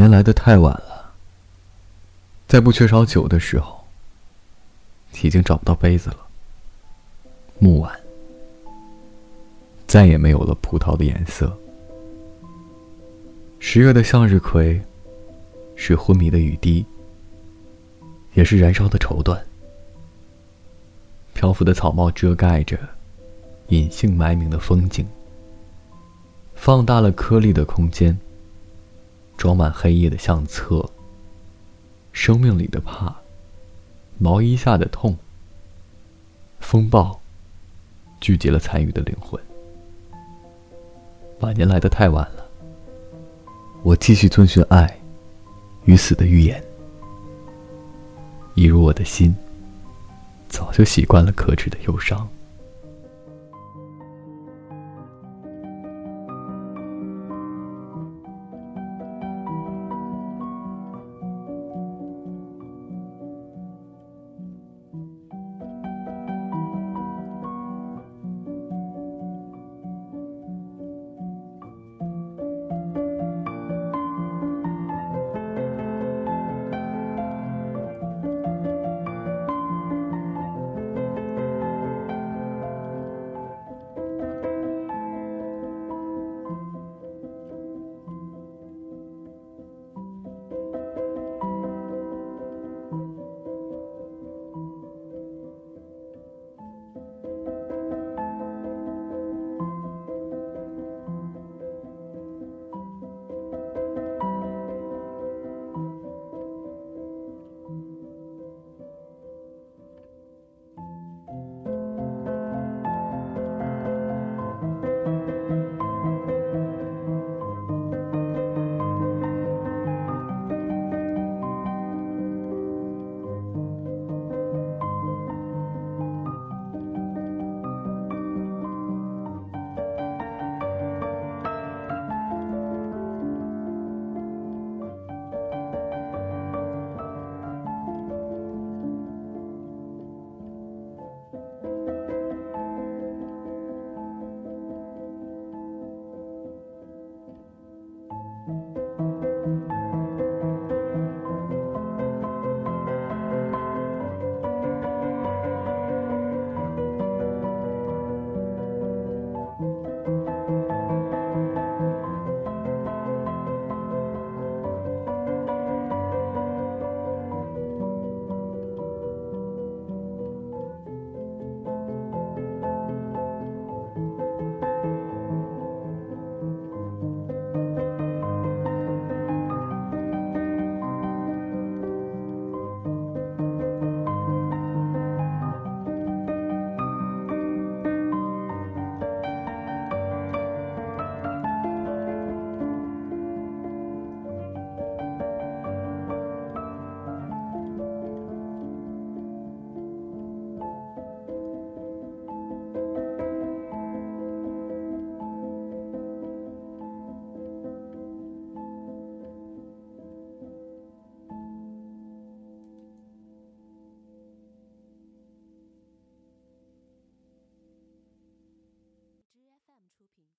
年来的太晚了，在不缺少酒的时候，已经找不到杯子了。木晚，再也没有了葡萄的颜色。十月的向日葵，是昏迷的雨滴，也是燃烧的绸缎。漂浮的草帽遮盖着隐姓埋名的风景，放大了颗粒的空间。装满黑夜的相册。生命里的怕，毛衣下的痛。风暴，聚集了残余的灵魂。晚年来的太晚了。我继续遵循爱与死的预言，一如我的心，早就习惯了可耻的忧伤。品。